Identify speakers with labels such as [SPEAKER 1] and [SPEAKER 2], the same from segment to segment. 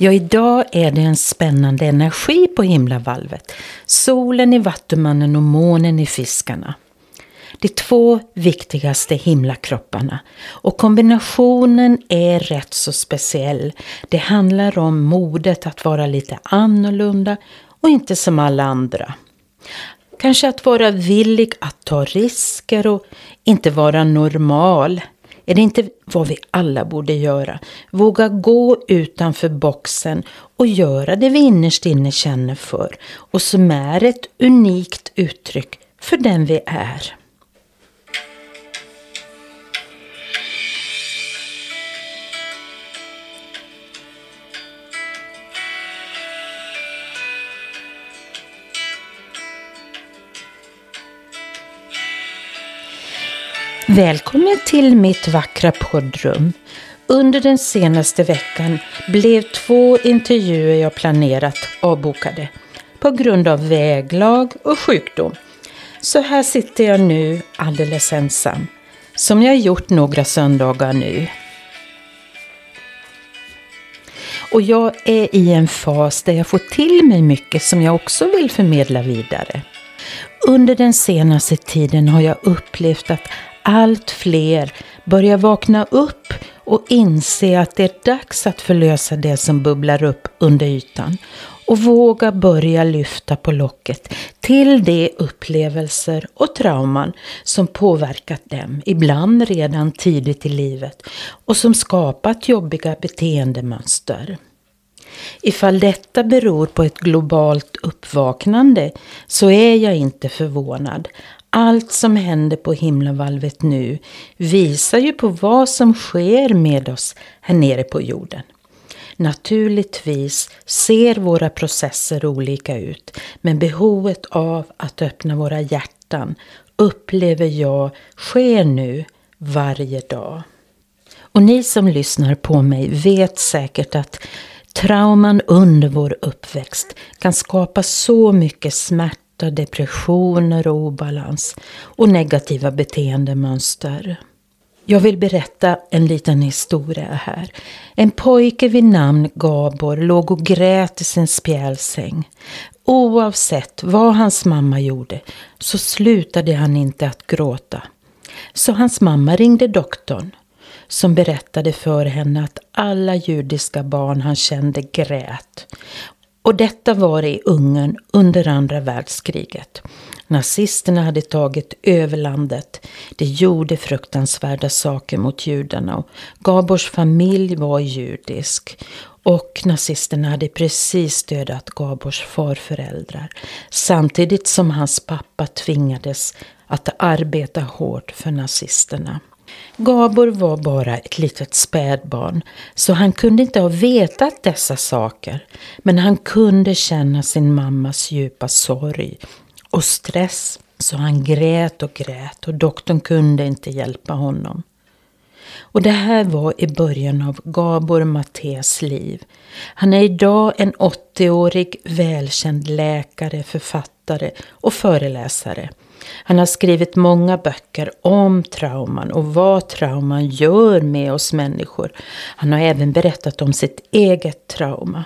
[SPEAKER 1] Ja, idag är det en spännande energi på himlavalvet. Solen i Vattumannen och månen i Fiskarna. De två viktigaste himlakropparna. Och kombinationen är rätt så speciell. Det handlar om modet att vara lite annorlunda och inte som alla andra. Kanske att vara villig att ta risker och inte vara normal. Är det inte vad vi alla borde göra? Våga gå utanför boxen och göra det vi innerst inne känner för och som är ett unikt uttryck för den vi är. Välkommen till mitt vackra poddrum. Under den senaste veckan blev två intervjuer jag planerat avbokade på grund av väglag och sjukdom. Så här sitter jag nu alldeles ensam, som jag gjort några söndagar nu. Och jag är i en fas där jag får till mig mycket som jag också vill förmedla vidare. Under den senaste tiden har jag upplevt att allt fler börjar vakna upp och inse att det är dags att förlösa det som bubblar upp under ytan och våga börja lyfta på locket till de upplevelser och trauman som påverkat dem, ibland redan tidigt i livet och som skapat jobbiga beteendemönster. Ifall detta beror på ett globalt uppvaknande så är jag inte förvånad. Allt som händer på himlavalvet nu visar ju på vad som sker med oss här nere på jorden. Naturligtvis ser våra processer olika ut, men behovet av att öppna våra hjärtan upplever jag sker nu varje dag. Och ni som lyssnar på mig vet säkert att trauman under vår uppväxt kan skapa så mycket smärta smärta, depressioner och obalans och negativa beteendemönster. Jag vill berätta en liten historia här. En pojke vid namn Gabor låg och grät i sin spjälsäng. Oavsett vad hans mamma gjorde så slutade han inte att gråta. Så hans mamma ringde doktorn som berättade för henne att alla judiska barn han kände grät och detta var i Ungern under andra världskriget. Nazisterna hade tagit över landet. De gjorde fruktansvärda saker mot judarna. Gabors familj var judisk. Och nazisterna hade precis dödat Gabors farföräldrar. Samtidigt som hans pappa tvingades att arbeta hårt för nazisterna. Gabor var bara ett litet spädbarn, så han kunde inte ha vetat dessa saker. Men han kunde känna sin mammas djupa sorg och stress, så han grät och grät och doktorn kunde inte hjälpa honom. Och det här var i början av Gabor Mattes liv. Han är idag en 80-årig välkänd läkare, författare och föreläsare. Han har skrivit många böcker om trauman och vad trauman gör med oss människor. Han har även berättat om sitt eget trauma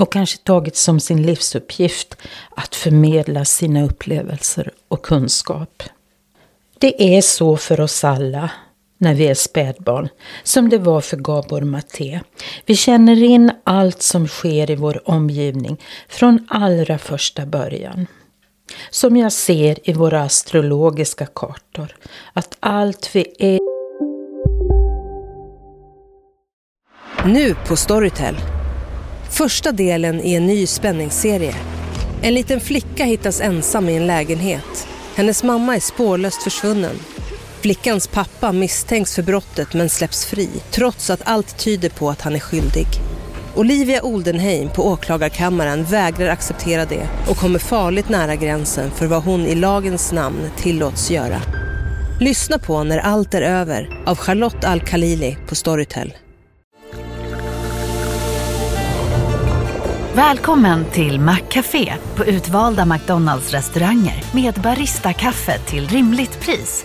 [SPEAKER 1] och kanske tagit som sin livsuppgift att förmedla sina upplevelser och kunskap. Det är så för oss alla när vi är spädbarn, som det var för Gabor Maté. Vi känner in allt som sker i vår omgivning från allra första början. Som jag ser i våra astrologiska kartor, att allt vi är...
[SPEAKER 2] Nu på Storytel. Första delen i en ny spänningsserie. En liten flicka hittas ensam i en lägenhet. Hennes mamma är spårlöst försvunnen. Flickans pappa misstänks för brottet men släpps fri trots att allt tyder på att han är skyldig. Olivia Oldenheim på åklagarkammaren vägrar acceptera det och kommer farligt nära gränsen för vad hon i lagens namn tillåts göra. Lyssna på När allt är över av Charlotte Al-Khalili på Storytel.
[SPEAKER 3] Välkommen till Maccafé på utvalda McDonalds restauranger med Baristakaffe till rimligt pris.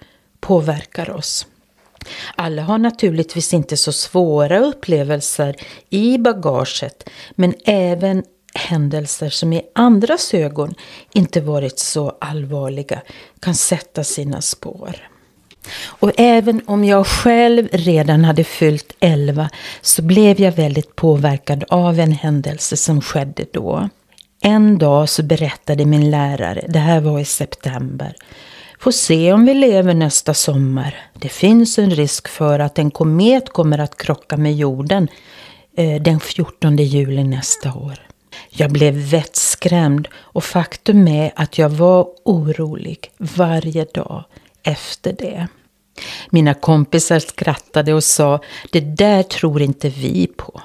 [SPEAKER 1] påverkar oss. Alla har naturligtvis inte så svåra upplevelser i bagaget men även händelser som i andras ögon inte varit så allvarliga kan sätta sina spår. Och även om jag själv redan hade fyllt 11 så blev jag väldigt påverkad av en händelse som skedde då. En dag så berättade min lärare, det här var i september, Får se om vi lever nästa sommar. Det finns en risk för att en komet kommer att krocka med jorden eh, den 14 juli nästa år. Jag blev vettskrämd och faktum är att jag var orolig varje dag efter det. Mina kompisar skrattade och sa, det där tror inte vi på.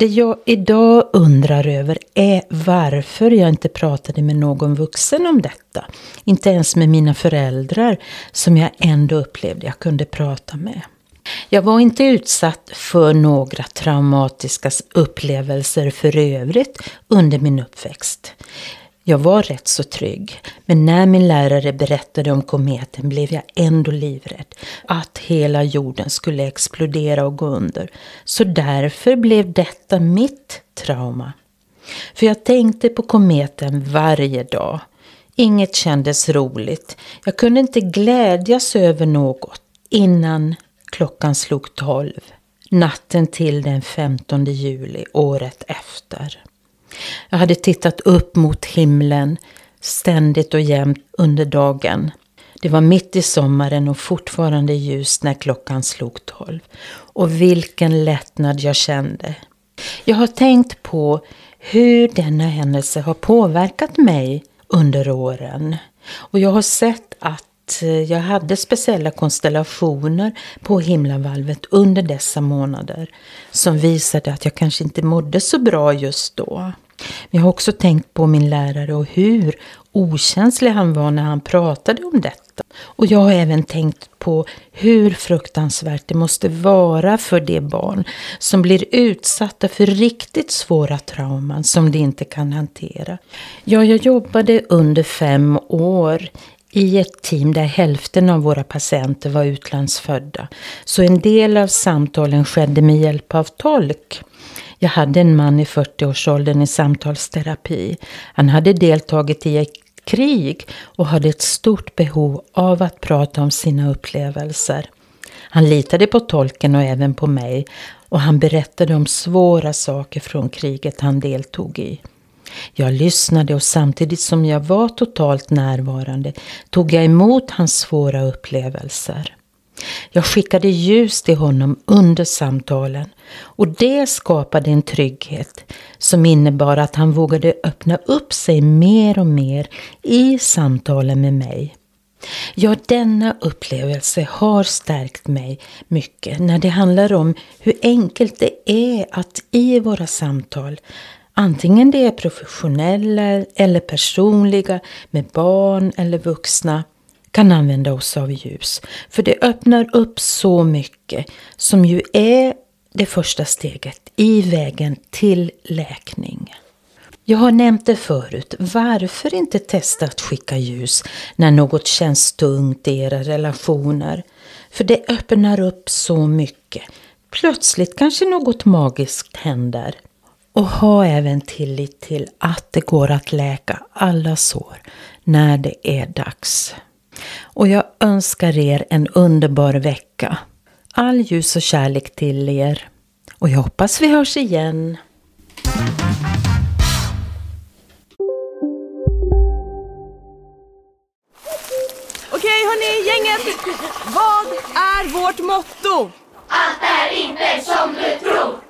[SPEAKER 1] Det jag idag undrar över är varför jag inte pratade med någon vuxen om detta. Inte ens med mina föräldrar som jag ändå upplevde jag kunde prata med. Jag var inte utsatt för några traumatiska upplevelser för övrigt under min uppväxt. Jag var rätt så trygg. Men när min lärare berättade om kometen blev jag ändå livrädd. Att hela jorden skulle explodera och gå under. Så därför blev detta mitt trauma. För jag tänkte på kometen varje dag. Inget kändes roligt. Jag kunde inte glädjas över något innan klockan slog tolv. Natten till den 15 juli året efter. Jag hade tittat upp mot himlen ständigt och jämt under dagen. Det var mitt i sommaren och fortfarande ljust när klockan slog tolv. Och vilken lättnad jag kände. Jag har tänkt på hur denna händelse har påverkat mig under åren. Och jag har sett att att eh, jag hade speciella konstellationer på himlavalvet under dessa månader som visade att jag kanske inte mådde så bra just då. Men jag har också tänkt på min lärare och hur okänslig han var när han pratade om detta. Och jag har även tänkt på hur fruktansvärt det måste vara för de barn som blir utsatta för riktigt svåra trauman som de inte kan hantera. Ja, jag jobbade under fem år i ett team där hälften av våra patienter var utlandsfödda. Så en del av samtalen skedde med hjälp av tolk. Jag hade en man i 40-årsåldern i samtalsterapi. Han hade deltagit i ett krig och hade ett stort behov av att prata om sina upplevelser. Han litade på tolken och även på mig och han berättade om svåra saker från kriget han deltog i. Jag lyssnade och samtidigt som jag var totalt närvarande tog jag emot hans svåra upplevelser. Jag skickade ljus till honom under samtalen och det skapade en trygghet som innebar att han vågade öppna upp sig mer och mer i samtalen med mig. Ja, denna upplevelse har stärkt mig mycket när det handlar om hur enkelt det är att i våra samtal Antingen det är professionella eller personliga, med barn eller vuxna, kan använda oss av ljus. För det öppnar upp så mycket som ju är det första steget i vägen till läkning. Jag har nämnt det förut, varför inte testa att skicka ljus när något känns tungt i era relationer? För det öppnar upp så mycket. Plötsligt kanske något magiskt händer. Och ha även tillit till att det går att läka alla sår när det är dags. Och jag önskar er en underbar vecka. All ljus och kärlek till er. Och jag hoppas vi hörs igen.
[SPEAKER 4] Okej hörni, gänget! Vad är vårt motto?
[SPEAKER 5] Allt är inte som du tror.